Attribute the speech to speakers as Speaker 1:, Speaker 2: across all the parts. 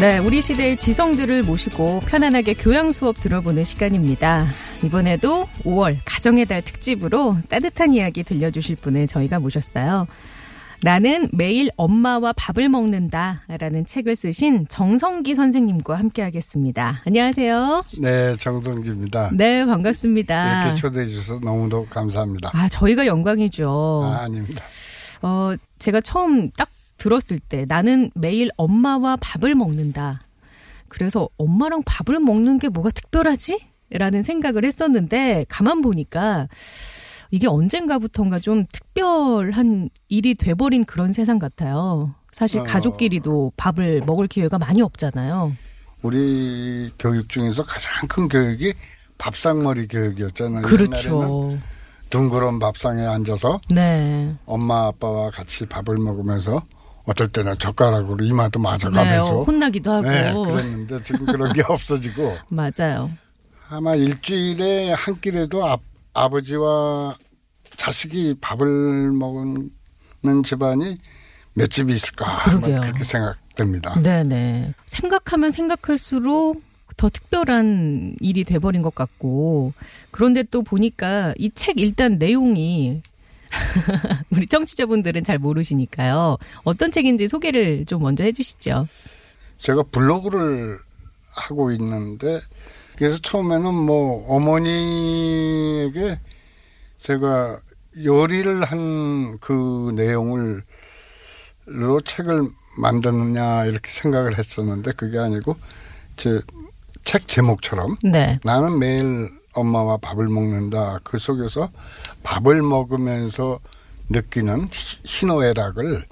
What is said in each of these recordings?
Speaker 1: 네, 우리 시대의 지성들을 모시고 편안하게 교양 수업 들어보는 시간입니다. 이번에도 5월 가정의 달 특집으로 따뜻한 이야기 들려주실 분을 저희가 모셨어요. 나는 매일 엄마와 밥을 먹는다 라는 책을 쓰신 정성기 선생님과 함께 하겠습니다. 안녕하세요.
Speaker 2: 네, 정성기입니다.
Speaker 1: 네, 반갑습니다.
Speaker 2: 이렇게 초대해 주셔서 너무도 감사합니다.
Speaker 1: 아, 저희가 영광이죠.
Speaker 2: 아, 아닙니다.
Speaker 1: 어, 제가 처음 딱 들었을 때 나는 매일 엄마와 밥을 먹는다. 그래서 엄마랑 밥을 먹는 게 뭐가 특별하지? 라는 생각을 했었는데 가만 보니까 이게 언젠가부턴가 좀 특별한 일이 돼버린 그런 세상 같아요. 사실
Speaker 2: 어.
Speaker 1: 가족끼리도 밥을 먹을 기회가 많이 없잖아요.
Speaker 2: 우리 교육 중에서 가장 큰 교육이 밥상머리 교육이었잖아요.
Speaker 1: 그렇죠.
Speaker 2: 둥그런 밥상에 앉아서
Speaker 1: 네.
Speaker 2: 엄마 아빠와 같이 밥을 먹으면서 어떨 때는 젓가락으로 이마도
Speaker 1: 네,
Speaker 2: 맞아가면서
Speaker 1: 혼나기도 하고.
Speaker 2: 네, 그랬는데 지금 그런 게 없어지고
Speaker 1: 맞아요.
Speaker 2: 아마 일주일에 한 끼라도 아, 아버지와 자식이 밥을 먹는 집안이 몇 집이 있을까
Speaker 1: 그러게요.
Speaker 2: 그렇게 생각됩니다.
Speaker 1: 네네. 생각하면 생각할수록 더 특별한 일이 돼버린 것 같고, 그런데 또 보니까 이 책 일단 내용이 우리 청취자분들은 잘 모르시니까요. 어떤 책인지 소개를 좀 먼저 해주시죠.
Speaker 2: 제가 블로그를 하고 있는데 그래서 처음에는 뭐 어머니에게 제가 요리를 한 그 내용을 로 책을 만드느냐 이렇게 생각을 했었는데 그게 아니고 제 책 제목처럼
Speaker 1: 네.
Speaker 2: 나는 매일 엄마와 밥을 먹는다. 그 속에서 밥을 먹으면서 느끼는 희- 희노애락을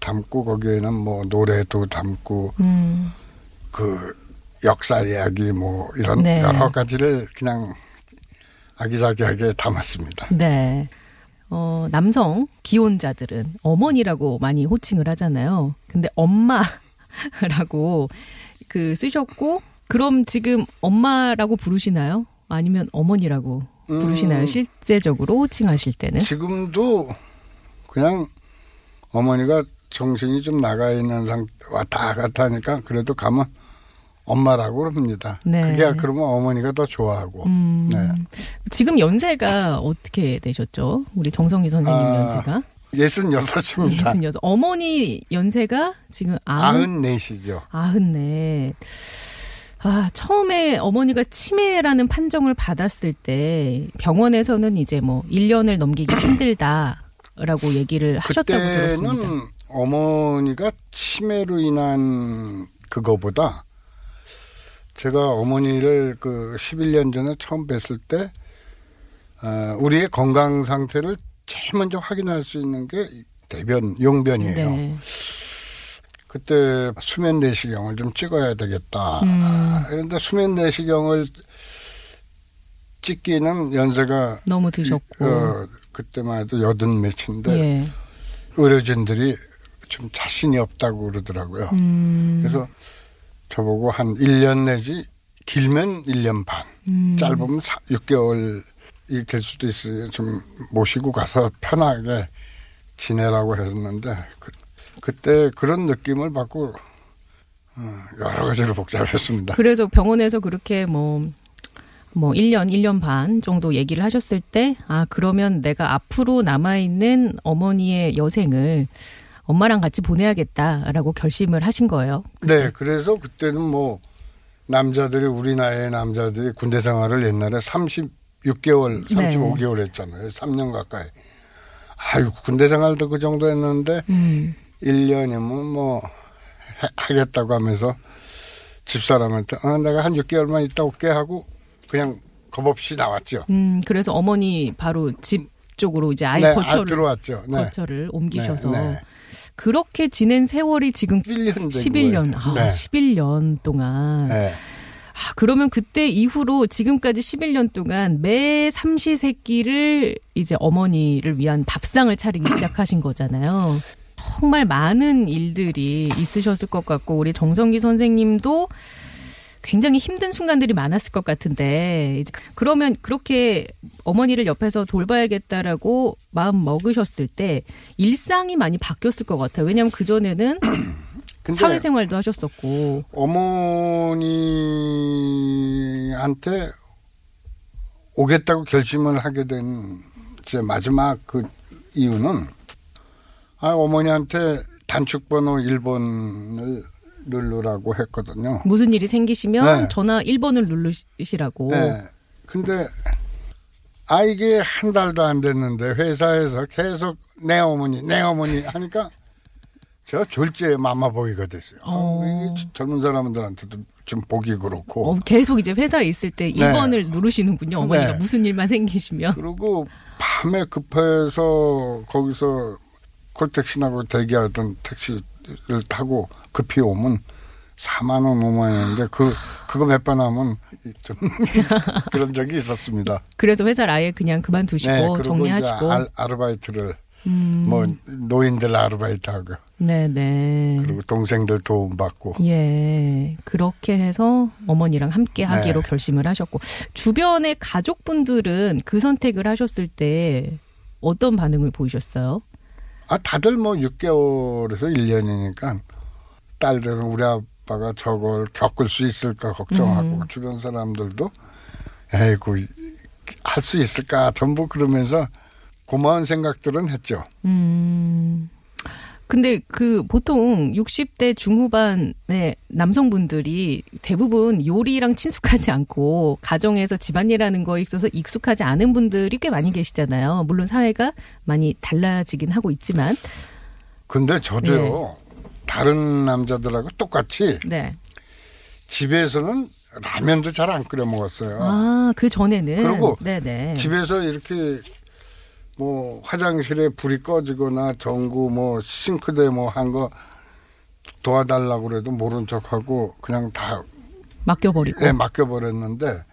Speaker 2: 담고 거기에는 뭐 노래도 담고
Speaker 1: 음,
Speaker 2: 그 역사 이야기 뭐 이런
Speaker 1: 네.
Speaker 2: 여러 가지를 그냥 아기자기하게 담았습니다.
Speaker 1: 네. 어, 남성 기혼자들은 어머니라고 많이 호칭을 하잖아요. 근데 엄마라고 그 쓰셨고, 그럼 지금 엄마라고 부르시나요? 아니면 어머니라고 부르시나요?
Speaker 2: 음.
Speaker 1: 실제적으로 호칭하실 때는?
Speaker 2: 지금도 그냥 어머니가 정신이 좀 나가 있는 상태 왔다 갔다 하니까 그래도 가면 엄마라고 합니다.
Speaker 1: 네.
Speaker 2: 그게 그러면 어머니가 더 좋아하고.
Speaker 1: 음,
Speaker 2: 네.
Speaker 1: 지금 연세가 어떻게 되셨죠? 우리 정성희 선생님
Speaker 2: 아,
Speaker 1: 연세가?
Speaker 2: 예순 여섯입니다.
Speaker 1: 예순 여섯. 어머니 연세가 지금 아흔,
Speaker 2: 아흔 넷이죠.
Speaker 1: 아흔네. 아, 처음에 어머니가 치매라는 판정을 받았을 때 병원에서는 이제 뭐 1년을 넘기기 힘들다라고 얘기를 하셨다고 들었습니다.
Speaker 2: 그때는 어머니가 치매로 인한 그거보다 제가 어머니를 그 11년 전에 처음 뵀을 때 어, 우리의 건강 상태를 제일 먼저 확인할 수 있는 게 대변 용변이에요.
Speaker 1: 네.
Speaker 2: 그때 수면 내시경을 좀 찍어야 되겠다.
Speaker 1: 음.
Speaker 2: 그런데 수면 내시경을 찍기는 연세가
Speaker 1: 너무 드셨고.
Speaker 2: 어, 그때만 해도 여든 몇인데
Speaker 1: 예.
Speaker 2: 의료진들이 좀 자신이 없다고 그러더라고요.
Speaker 1: 음.
Speaker 2: 그래서 저보고 한 1년 내지 길면 1년 반,
Speaker 1: 음.
Speaker 2: 짧으면 4, 6개월이 될 수도 있어요. 좀 모시고 가서 편하게 지내라고 했는데 그, 그때 그런 느낌을 받고 어, 여러 가지로 복잡했습니다.
Speaker 1: 그래서 병원에서 그렇게 뭐, 뭐, 1년, 1년 반 정도 얘기를 하셨을 때, 아, 그러면 내가 앞으로 남아있는 어머니의 여생을 엄마랑 같이 보내야겠다라고 결심을 하신 거예요.
Speaker 2: 네, 그래서 그때는 뭐 남자들이 우리 나이의 남자들이 군대 생활을 옛날에 36개월,
Speaker 1: 네.
Speaker 2: 35개월 했잖아요. 3년 가까이. 아유, 군대 생활도 그 정도 했는데
Speaker 1: 음,
Speaker 2: 1년이면 뭐 하- 하겠다고 하면서 집사람한테 어, 내가 한 6개월만 있다 올게 하고 그냥 겁 없이 나왔죠.
Speaker 1: 음, 그래서 어머니 바로 집 쪽으로 이제 아예
Speaker 2: 네, 아,
Speaker 1: 거처를,
Speaker 2: 들어왔죠. 네.
Speaker 1: 거처를 옮기셔서.
Speaker 2: 네, 네.
Speaker 1: 그렇게 지낸 세월이 지금
Speaker 2: 11년 된
Speaker 1: 11년,
Speaker 2: 거예요.
Speaker 1: 아,
Speaker 2: 네.
Speaker 1: 11년 동안.
Speaker 2: 네.
Speaker 1: 아, 그러면 그때 이후로 지금까지 11년 동안 매 삼시세끼를 이제 어머니를 위한 밥상을 차리기 시작하신 거잖아요. 정말 많은 일들이 있으셨을 것 같고 우리 정성기 선생님도 굉장히 힘든 순간들이 많았을 것 같은데 그러면 그렇게 어머니를 옆에서 돌봐야겠다라고 마음 먹으셨을 때 일상이 많이 바뀌었을 것 같아요. 왜냐하면 그 전에는 사회생활도 하셨었고
Speaker 2: 어머니한테 오겠다고 결심을 하게 된 제 마지막 그 이유는 아 어머니한테 단축번호 1번을 누르라고 했거든요.
Speaker 1: 무슨 일이 생기시면
Speaker 2: 네.
Speaker 1: 전화 1번을 누르시라고.
Speaker 2: 네. 근데 아 이게 한 달도 안 됐는데 회사에서 계속 내 어머니 내 어머니 하니까 제가 졸지에 맘마보이가 됐어요. 아,
Speaker 1: 어.
Speaker 2: 이게 젊은 사람들한테도 좀 보기 그렇고
Speaker 1: 어, 계속 이제 회사에 있을 때
Speaker 2: 네.
Speaker 1: 1번을 누르시는군요. 어머니가
Speaker 2: 네.
Speaker 1: 무슨 일만 생기시면.
Speaker 2: 그리고 밤에 급해서 거기서 콜택시나고 대기하던 택시를 타고 급히 오면 4만 원, 5만 원인데 그 그거 몇 번 하면 좀 그런 적이 있었습니다.
Speaker 1: 그래서 회사를 아예 그냥 그만두시고
Speaker 2: 네, 그리고
Speaker 1: 정리하시고.
Speaker 2: 이제 알, 아르바이트를
Speaker 1: 음,
Speaker 2: 뭐 노인들 아르바이트하고
Speaker 1: 네네.
Speaker 2: 그리고 동생들 도움 받고
Speaker 1: 예. 그렇게 해서 어머니랑 함께 하기로
Speaker 2: 네.
Speaker 1: 결심을 하셨고. 주변의 가족분들은 그 선택을 하셨을 때 어떤 반응을 보이셨어요?
Speaker 2: 아 다들 뭐 6개월에서 1년이니까 딸들은 우리 아빠가 저걸 겪을 수 있을까 걱정하고
Speaker 1: 음.
Speaker 2: 주변 사람들도 에이구 할 수 있을까 전부 그러면서 고마운 생각들은 했죠.
Speaker 1: 음. 근데 그 보통 60대 중후반의 남성분들이 대부분 요리랑 친숙하지 않고 가정에서 집안일하는 거에 있어서 익숙하지 않은 분들이 꽤 많이 계시잖아요. 물론 사회가 많이 달라지긴 하고 있지만.
Speaker 2: 근데 저도요
Speaker 1: 네.
Speaker 2: 다른 남자들하고 똑같이
Speaker 1: 네.
Speaker 2: 집에서는 라면도 잘 안 끓여 먹었어요.
Speaker 1: 아, 그 전에는
Speaker 2: 그리고
Speaker 1: 네네.
Speaker 2: 집에서 이렇게 뭐 화장실에 불이 꺼지거나 전구 뭐 싱크대 뭐 한 거 도와달라고 그래도 모른 척하고 그냥 다
Speaker 1: 맡겨버리고.
Speaker 2: 예, 맡겨버렸는데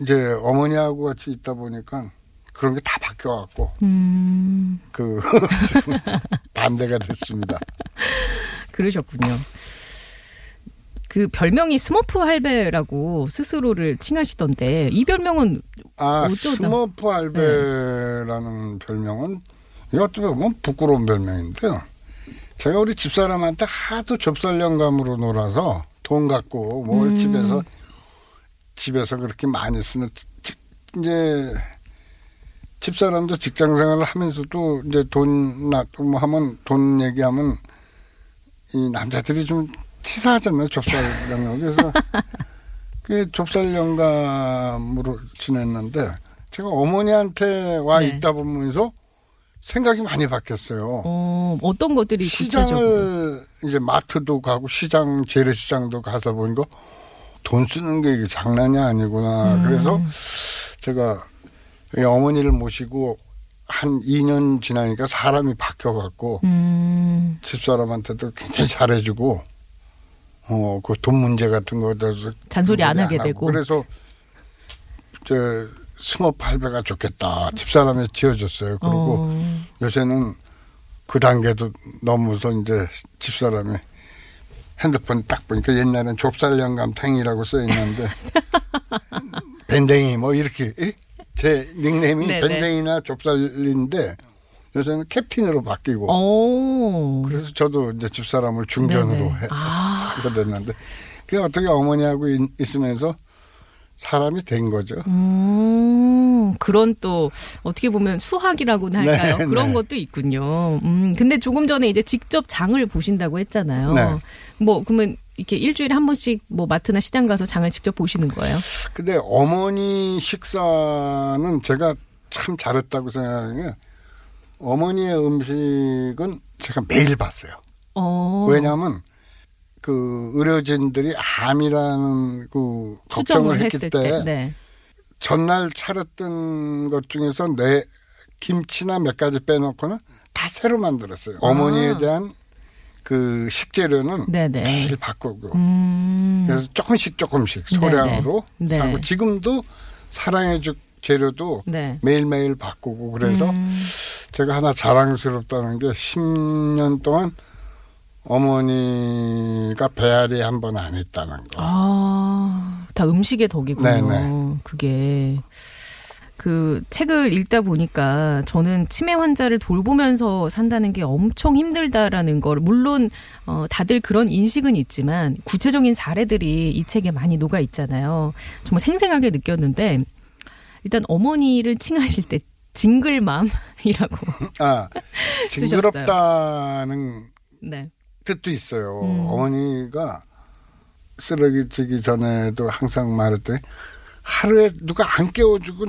Speaker 2: 이제 어머니하고 같이 있다 보니까 그런 게 다 바뀌어갖고
Speaker 1: 음,
Speaker 2: 그 반대가 됐습니다.
Speaker 1: 그러셨군요. 그 별명이 스머프 할배라고 스스로를 칭하시던데 이 별명은
Speaker 2: 아
Speaker 1: 어쩌다.
Speaker 2: 스머프 할배라는 별명은 이것도 보면 부끄러운 별명인데요. 제가 우리 집사람한테 하도 좁쌀 영감으로 놀아서 돈 갖고 뭐
Speaker 1: 음.
Speaker 2: 집에서 집에서 그렇게 많이 쓰는 지- 이제 집사람도 직장 생활을 하면서도 이제 돈나뭐 하면 돈 얘기하면 이 남자들이 좀 치사하잖아요 좁쌀 영감 그래서 그 좁쌀 영감으로 지냈는데 제가 어머니한테 와
Speaker 1: 네.
Speaker 2: 있다 보면서 생각이 많이 바뀌었어요.
Speaker 1: 어, 어떤 것들이 구체적으로
Speaker 2: 시장을 이제 마트도 가고 시장 재래시장도 가서 보니까 돈 쓰는 게 이게 장난이 아니구나.
Speaker 1: 음.
Speaker 2: 그래서 제가 이 어머니를 모시고 한 2년 지나니까 사람이 바뀌어갖고
Speaker 1: 음,
Speaker 2: 집사람한테도 굉장히 잘해주고 어 그 돈 문제 같은 거도
Speaker 1: 잔소리 안 하게
Speaker 2: 하고.
Speaker 1: 되고.
Speaker 2: 그래서 저 스머프 할배가 좋겠다 집사람이 지어줬어요. 그리고
Speaker 1: 어,
Speaker 2: 요새는 그 단계도 넘어서 이제 집사람이 핸드폰 딱 보니까 옛날엔 좁쌀 영감탱이라고 써 있는데 밴댕이 뭐 이렇게 에? 제 닉네임이
Speaker 1: 네네.
Speaker 2: 밴댕이나 좁쌀인데 요새는 캡틴으로 바뀌고
Speaker 1: 어,
Speaker 2: 그래서 저도 이제 집사람을 중전으로. 해,
Speaker 1: 아.
Speaker 2: 하게 됐는데 그게 어떻게 어머니하고 있, 있으면서 사람이 된 거죠.
Speaker 1: 음, 그런 또 어떻게 보면 수학이라고나 할까요?
Speaker 2: 네,
Speaker 1: 그런
Speaker 2: 네.
Speaker 1: 것도 있군요. 음, 근데 조금 전에 이제 직접 장을 보신다고 했잖아요.
Speaker 2: 네.
Speaker 1: 뭐 그러면 이렇게 일주일에 한 번씩 뭐 마트나 시장 가서 장을 직접 보시는 거예요?
Speaker 2: 근데 어머니 식사는 제가 참 잘했다고 생각하는 게 어머니의 음식은 제가 매일 봤어요.
Speaker 1: 어.
Speaker 2: 왜냐하면 그 의료진들이 암이라는 그 걱정을 했기 때
Speaker 1: 때. 네.
Speaker 2: 전날 차렸던 것 중에서 내 김치나 몇 가지 빼놓고는 다 새로 만들었어요.
Speaker 1: 아.
Speaker 2: 어머니에 대한 그 식재료는
Speaker 1: 네네.
Speaker 2: 매일 바꾸고
Speaker 1: 음.
Speaker 2: 그래서 조금씩 조금씩. 소량으로
Speaker 1: 네.
Speaker 2: 사고 지금도 사랑해줄 재료도
Speaker 1: 네.
Speaker 2: 매일매일 바꾸고 그래서
Speaker 1: 음.
Speaker 2: 제가 하나 자랑스럽다는 게 10년 동안 어머니가 배앓이 한 번 안 했다는 거.
Speaker 1: 아, 다 음식의 덕이군요.
Speaker 2: 네네.
Speaker 1: 그게 그 책을 읽다 보니까 저는 치매 환자를 돌보면서 산다는 게 엄청 힘들다라는 걸 물론 어 다들 그런 인식은 있지만 구체적인 사례들이 이 책에 많이 녹아 있잖아요. 정말 생생하게 느꼈는데 일단 어머니를 칭하실 때 징글맘이라고
Speaker 2: 아. 징그럽다는
Speaker 1: 네.
Speaker 2: 뜻도 있어요.
Speaker 1: 음.
Speaker 2: 어머니가 쓰러지기 전에도 항상 말했더니 하루에 누가 안 깨워주고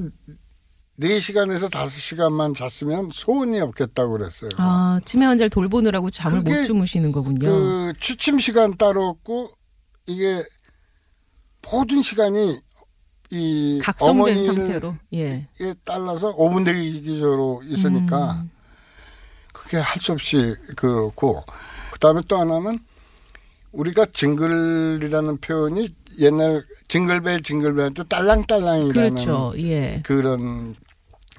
Speaker 2: 4시간에서 5시간만 잤으면 소원이 없겠다고 그랬어요.
Speaker 1: 아 치매 환자를 돌보느라고 잠을 못 주무시는 거군요.
Speaker 2: 그 취침 시간 따로 없고 이게 모든 시간이 이
Speaker 1: 각성된 상태로 예.
Speaker 2: 에 따라서 5분 대기조로 있으니까
Speaker 1: 음.
Speaker 2: 그게 할 수 없이 그렇고 그다음에 또 하나는 우리가 징글이라는 표현이 옛날 징글벨 징글벨 때 딸랑딸랑이라는
Speaker 1: 그렇죠. 예.
Speaker 2: 그런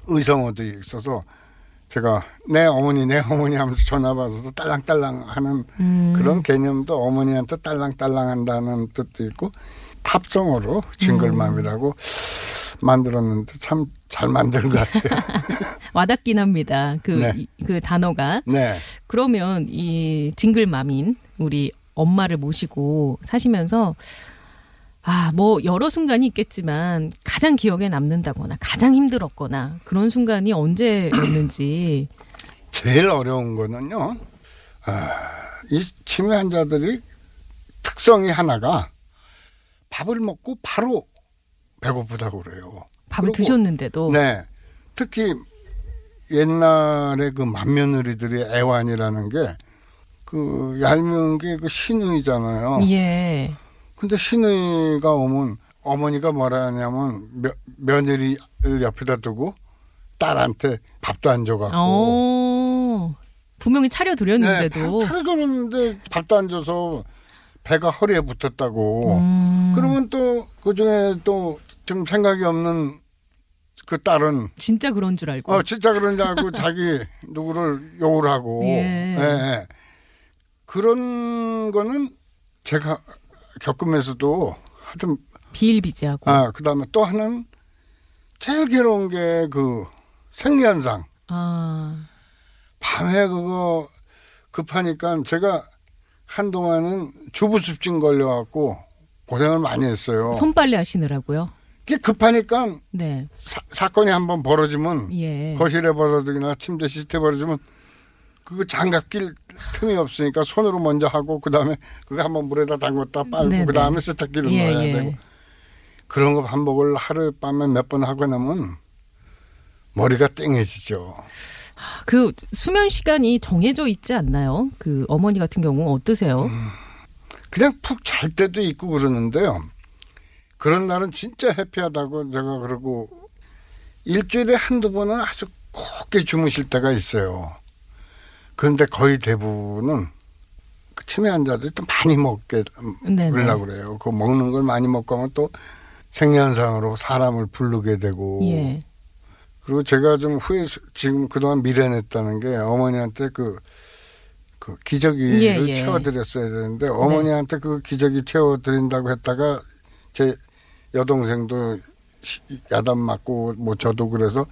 Speaker 2: 의성어도 있어서 제가 내 어머니 내 어머니 하면서 전화 받아서 딸랑딸랑 하는
Speaker 1: 음.
Speaker 2: 그런 개념도 어머니한테 딸랑딸랑 한다는 뜻도 있고 합성어로 징글맘이라고 만들었는데 참 잘 만든 것 같아요.
Speaker 1: 와닿긴 합니다. 그,
Speaker 2: 네.
Speaker 1: 이- 그 단어가.
Speaker 2: 네.
Speaker 1: 그러면 이 징글맘인 우리 엄마를 모시고 사시면서 아, 뭐 여러 순간이 있겠지만 가장 기억에 남는다거나 가장 힘들었거나 그런 순간이 언제였는지.
Speaker 2: 제일 어려운 거는요. 아, 이 치매 환자들이 특성이 하나가 밥을 먹고 바로 배고프다고 그래요.
Speaker 1: 밥을
Speaker 2: 그리고-
Speaker 1: 드셨는데도
Speaker 2: 네. 특히 옛날에 그 맏며느리들이 애완이라는 게 그 얄미운 게그 신우이잖아요.
Speaker 1: 예.
Speaker 2: 근데 신우이가 오면 어머니가 뭐라 하냐면 며, 며느리를 옆에다 두고 딸한테 밥도 안 줘갖고
Speaker 1: 어. 분명히 차려 드렸는데도
Speaker 2: 네, 차려줬는데 밥도 안 줘서 배가 허리에 붙었다고.
Speaker 1: 음,
Speaker 2: 그러면 또 그중에 또 좀 생각이 없는 그 딸은
Speaker 1: 진짜 그런 줄 알고.
Speaker 2: 어 진짜 그런지 알고 자기 누구를 욕을 하고
Speaker 1: 예.
Speaker 2: 예, 예. 그런 거는 제가 겪으면서도 하여튼
Speaker 1: 비일비재하고.
Speaker 2: 아 그다음에 또 하나는 제일 괴로운 게 그 생리현상
Speaker 1: 아.
Speaker 2: 밤에 그거 급하니까 제가 한동안은 주부습진 걸려갖고 고생을 많이 했어요.
Speaker 1: 손빨래 하시느라고요.
Speaker 2: 이게 급하니까
Speaker 1: 네.
Speaker 2: 사, 건이 한번 벌어지면
Speaker 1: 예.
Speaker 2: 거실에 벌어지거나 침대 시트에 벌어지면 그거 장갑 낄 틈이 없으니까 손으로 먼저 하고 그다음에 그거 한번 물에다 담궜다 빨고
Speaker 1: 네네.
Speaker 2: 그다음에 세탁기를
Speaker 1: 예,
Speaker 2: 넣어야
Speaker 1: 예.
Speaker 2: 되고 그런 거 반복을 하룻밤에 몇 번 하고 나면 머리가 땡해지죠.
Speaker 1: 그 수면 시간이 정해져 있지 않나요? 그 어머니 같은 경우 어떠세요?
Speaker 2: 음. 그냥 푹 잘 때도 있고 그러는데요. 그런 날은 진짜 해피하다고 제가 그러고 일주일에 한두 번은 아주 곱게 주무실 때가 있어요. 그런데 거의 대부분은 그 치매 환자들이 또 많이 먹게
Speaker 1: 네네.
Speaker 2: 그러려고 그래요. 그 먹는 걸 많이 먹고 하면 또 생리현상으로 사람을 부르게 되고
Speaker 1: 예.
Speaker 2: 그리고 제가 좀 후회 지금 그동안 미련했다는 게 어머니한테 그, 그 기저귀를
Speaker 1: 예, 예.
Speaker 2: 채워드렸어야 되는데 어머니한테 그 기저귀 채워드린다고 했다가 제 여동생도 시- 야단 맞고 뭐 저도 그래서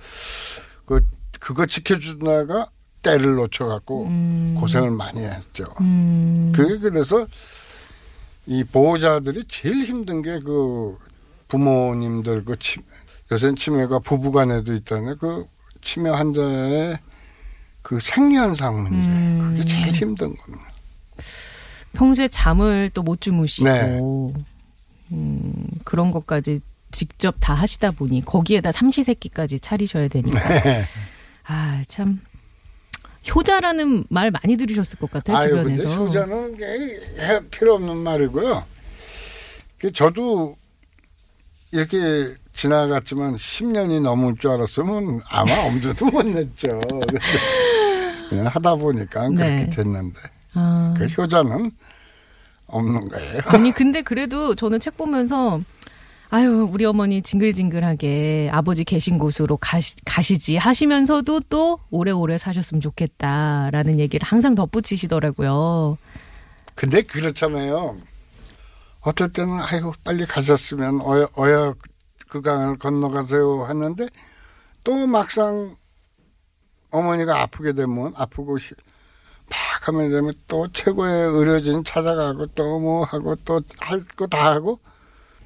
Speaker 2: 그 그거 지켜주다가 때를 놓쳐갖고
Speaker 1: 음.
Speaker 2: 고생을 많이 했죠.
Speaker 1: 음.
Speaker 2: 그게 그래서 이 보호자들이 제일 힘든 게 그 부모님들 그 치, 요새 치매가 부부간에도 있다는 그 치매 환자의 그 생리현상 문제
Speaker 1: 음.
Speaker 2: 그게 제일 힘든 겁니다.
Speaker 1: 평소에 잠을 또 못 주무시고
Speaker 2: 네.
Speaker 1: 음, 그런 것까지 직접 다 하시다 보니 거기에다 삼시세끼까지 차리셔야 되니까
Speaker 2: 네.
Speaker 1: 아참 효자라는 말 많이 들으셨을 것 같아요
Speaker 2: 아유
Speaker 1: 주변에서
Speaker 2: 근데 효자는 필요 없는 말이고요. 그 저도 이렇게 지나갔지만 10년이 넘을 줄 알았으면 아마 엄두도 못 냈죠. 그냥 하다 보니까
Speaker 1: 네.
Speaker 2: 그렇게 됐는데.
Speaker 1: 아.
Speaker 2: 그 효자는 없는 거예요.
Speaker 1: 아니 근데 그래도 저는 책 보면서 아유 우리 어머니 징글징글하게 아버지 계신 곳으로 가시, 가시지 하시면서도 또 오래오래 사셨으면 좋겠다라는 얘기를 항상 덧붙이시더라고요.
Speaker 2: 근데 그렇잖아요. 어떨 때는 아이고 빨리 가셨으면 어여, 어여 그 강을 건너가세요 하는데 또 막상 어머니가 아프게 되면 아프고 시- 막 하면 되면 또 최고의 의료진 찾아가고 또 뭐 하고 또 할 거 다 하고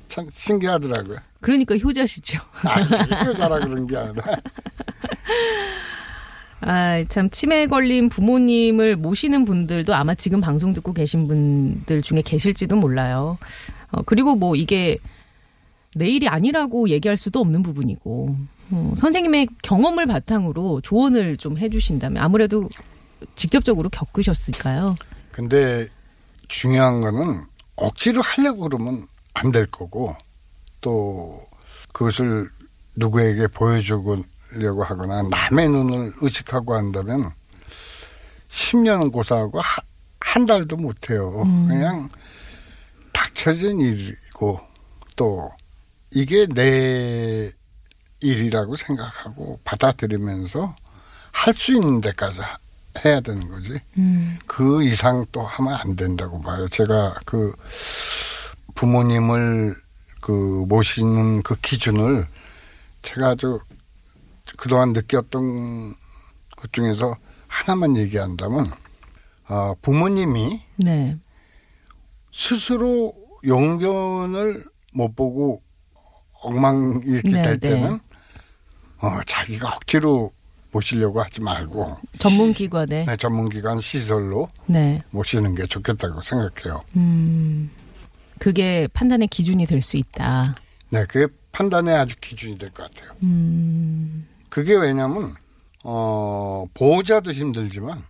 Speaker 2: 참 신기하더라고요.
Speaker 1: 그러니까 효자시죠.
Speaker 2: 아니, 효자라 그런 게 아니라.
Speaker 1: 아, 참, 치매에 걸린 부모님을 모시는 분들도 아마 지금 방송 듣고 계신 분들 중에 계실지도 몰라요. 어, 그리고 뭐 이게 내일이 아니라고 얘기할 수도 없는 부분이고, 어, 선생님의 경험을 바탕으로 조언을 좀 해주신다면 아무래도 직접적으로 겪으셨을까요?
Speaker 2: 근데 중요한 거는 억지로 하려고 그러면 안 될 거고 또 그것을 누구에게 보여주려고 하거나 남의 눈을 의식하고 한다면 10년은 고사하고 하- 한 달도 못해요. 그냥 닥쳐진 일이고 또 이게 내 일이라고 생각하고 받아들이면서 할 수 있는 데까지 하- 해야 되는 거지.
Speaker 1: 음,
Speaker 2: 그 이상 또 하면 안 된다고 봐요. 제가 그 부모님을 그 모시는 그 기준을 제가 아주 그동안 느꼈던 것 중에서 하나만 얘기한다면 아, 부모님이
Speaker 1: 네.
Speaker 2: 스스로 용변을 못 보고 엉망 이렇게
Speaker 1: 네,
Speaker 2: 될
Speaker 1: 네.
Speaker 2: 때는 어, 자기가 억지로 모시려고 하지 말고
Speaker 1: 전문기관에.
Speaker 2: 네, 전문기관 시설로
Speaker 1: 네.
Speaker 2: 모시는 게 좋겠다고 생각해요.
Speaker 1: 음, 그게 판단의 기준이 될 수 있다.
Speaker 2: 네, 그게 판단의 아주 기준이 될 것 같아요.
Speaker 1: 음,
Speaker 2: 그게 왜냐면, 어, 보호자도 힘들지만,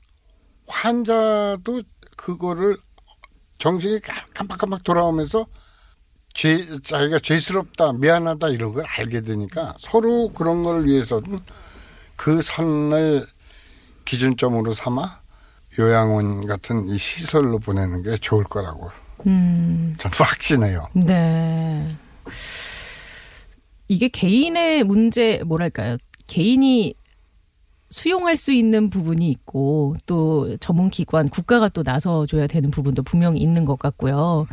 Speaker 2: 환자도 그거를 정신이 깜- 깜빡깜빡 돌아오면서 죄, 자기가 죄스럽다, 미안하다 이런 걸 알게 되니까 서로 그런 걸 위해서는 그 선을 기준점으로 삼아 요양원 같은 이 시설로 보내는 게 좋을 거라고
Speaker 1: 음.
Speaker 2: 저는 확신해요.
Speaker 1: 네. 이게 개인의 문제, 뭐랄까요. 개인이 수용할 수 있는 부분이 있고, 또 전문 기관, 국가가 또 나서줘야 되는 부분도 분명히 있는 것 같고요.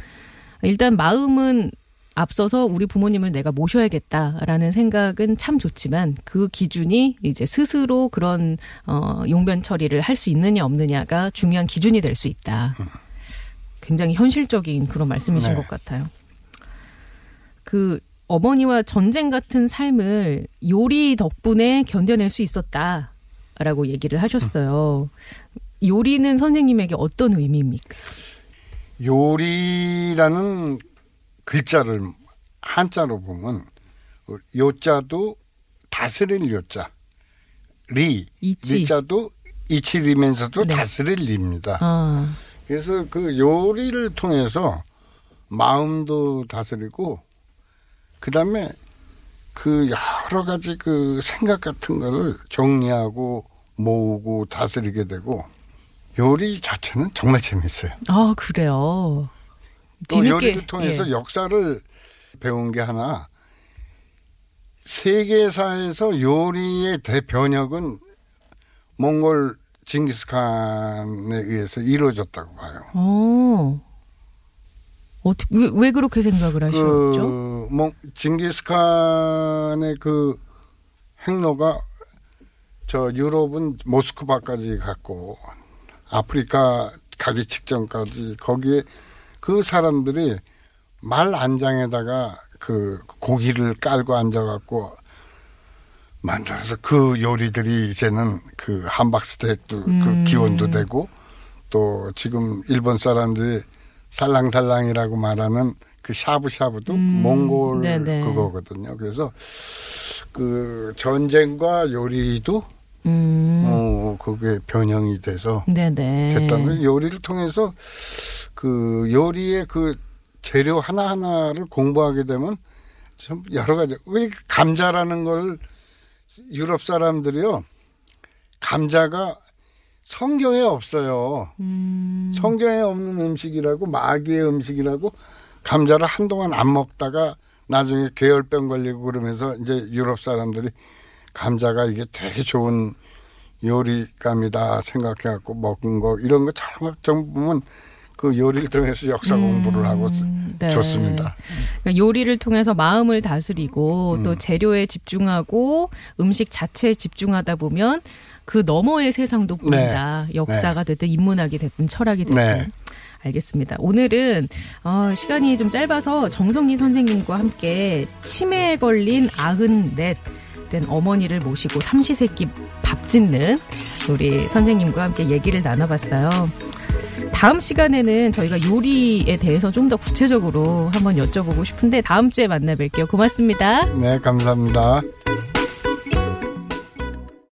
Speaker 1: 일단 마음은 앞서서 우리 부모님을 내가 모셔야겠다라는 생각은 참 좋지만 그 기준이 이제 스스로 그런 어 용변 처리를 할 수 있느냐 없느냐가 중요한 기준이 될 수 있다. 굉장히 현실적인 그런 말씀이신
Speaker 2: 네.
Speaker 1: 것 같아요. 그 어머니와 전쟁 같은 삶을 요리 덕분에 견뎌낼 수 있었다라고 얘기를 하셨어요. 요리는 선생님에게 어떤 의미입니까?
Speaker 2: 요리라는 글자를 한자로 보면 요자도 다스릴 요자 리
Speaker 1: 이치.
Speaker 2: 리자도 이치리면서도
Speaker 1: 네.
Speaker 2: 다스릴 리입니다.
Speaker 1: 아,
Speaker 2: 그래서 그 요리를 통해서 마음도 다스리고 그 다음에 그 여러 가지 그 생각 같은 거를 정리하고 모으고 다스리게 되고 요리 자체는 정말 재밌어요.
Speaker 1: 아 그래요.
Speaker 2: 또 요리를 통해서
Speaker 1: 예.
Speaker 2: 역사를 배운 게 하나 세계사에서 요리의 대변혁은 몽골 징기스칸에 의해서 이루어졌다고 봐요.
Speaker 1: 어. 어떻게 왜, 왜 그렇게 생각을 하셨죠?
Speaker 2: 그 몽, 징기스칸의 그 행로가 저 유럽은 모스크바까지 갔고 아프리카 가기 직전까지 거기에 그 사람들이 말 안장에다가 그 고기를 깔고 앉아갖고 만들어서 그 요리들이 이제는 그 함박스테이크도
Speaker 1: 음.
Speaker 2: 그 기원도 되고 또 지금 일본 사람들이 살랑살랑이라고 말하는 그 샤브샤브도
Speaker 1: 음,
Speaker 2: 몽골
Speaker 1: 네네.
Speaker 2: 그거거든요. 그래서 그 전쟁과 요리도
Speaker 1: 음,
Speaker 2: 어 그게 변형이 돼서
Speaker 1: 네네.
Speaker 2: 됐다는 요리를 통해서 그 요리의 그 재료 하나 하나를 공부하게 되면 참 여러 가지 왜 감자라는 걸 유럽 사람들이요 감자가 성경에 없어요.
Speaker 1: 음,
Speaker 2: 성경에 없는 음식이라고 마귀의 음식이라고 감자를 한동안 안 먹다가 나중에 괴혈병 걸리고 그러면서 이제 유럽 사람들이 감자가 이게 되게 좋은 요리감이다 생각해갖고 먹은 거 이런 거참 보면 그 요리를 통해서 역사 공부를 하고
Speaker 1: 네.
Speaker 2: 좋습니다.
Speaker 1: 그러니까 요리를 통해서 마음을 다스리고
Speaker 2: 음.
Speaker 1: 또 재료에 집중하고 음식 자체에 집중하다 보면 그 너머의 세상도 보인다. 역사가 됐든 인문학이 됐든 철학이 됐든.
Speaker 2: 네.
Speaker 1: 알겠습니다. 오늘은 어, 시간이 좀 짧아서 정성희 선생님과 함께 치매에 걸린 아흔넷 된 어머니를 모시고 삼시세끼 밥 짓는 우리 선생님과 함께 얘기를 나눠봤어요. 다음 시간에는 저희가 요리에 대해서 좀 더 구체적으로 한번 여쭤보고 싶은데 다음 주에 만나 뵐게요. 고맙습니다.
Speaker 2: 네, 감사합니다.